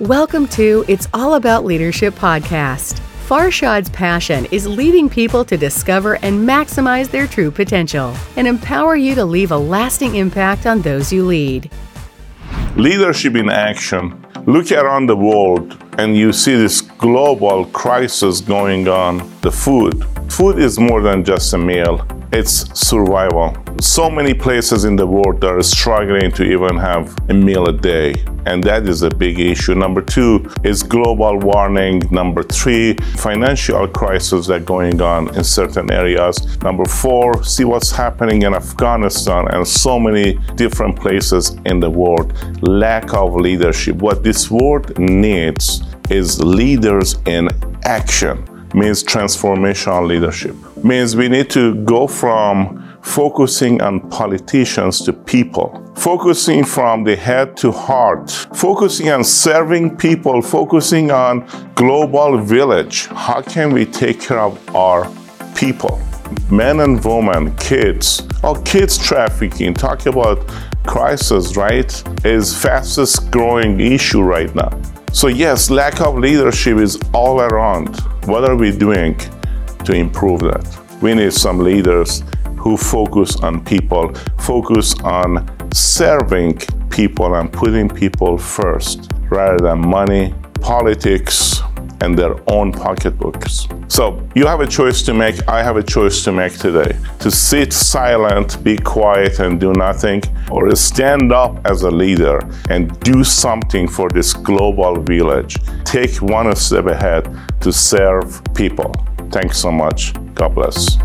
Welcome to It's All About Leadership podcast. Farshad's passion is leading people to discover and maximize their true potential and empower you to leave a lasting impact on those you lead. Leadership in action. Look around the world and you see this global crisis going on the food. Food is more than just a meal, it's survival. So many places in the world are struggling to even have a meal a day, and that is a big issue. Number two is global warming. Number three, financial crises that going on in certain areas. Number four, see what's happening in Afghanistan and so many different places in the world. Lack of leadership. What this world needs is leaders in action means transformational leadership. Means we need to go from focusing on politicians to people, focusing from the head to heart, focusing on serving people, focusing on global village. How can we take care of our people? Men and women, kids, oh, kids trafficking, talk about crisis, right? Is fastest growing issue right now. So yes, lack of leadership is all around. What are we doing to improve that? We need some leaders who focus on people, focus on serving people and putting people first rather than money, politics, and their own pocketbooks. So you have a choice to make. I have a choice to make today to sit silent, be quiet, and do nothing, or to stand up as a leader and do something for this global village. Take one step ahead to serve people. Thanks so much. God bless.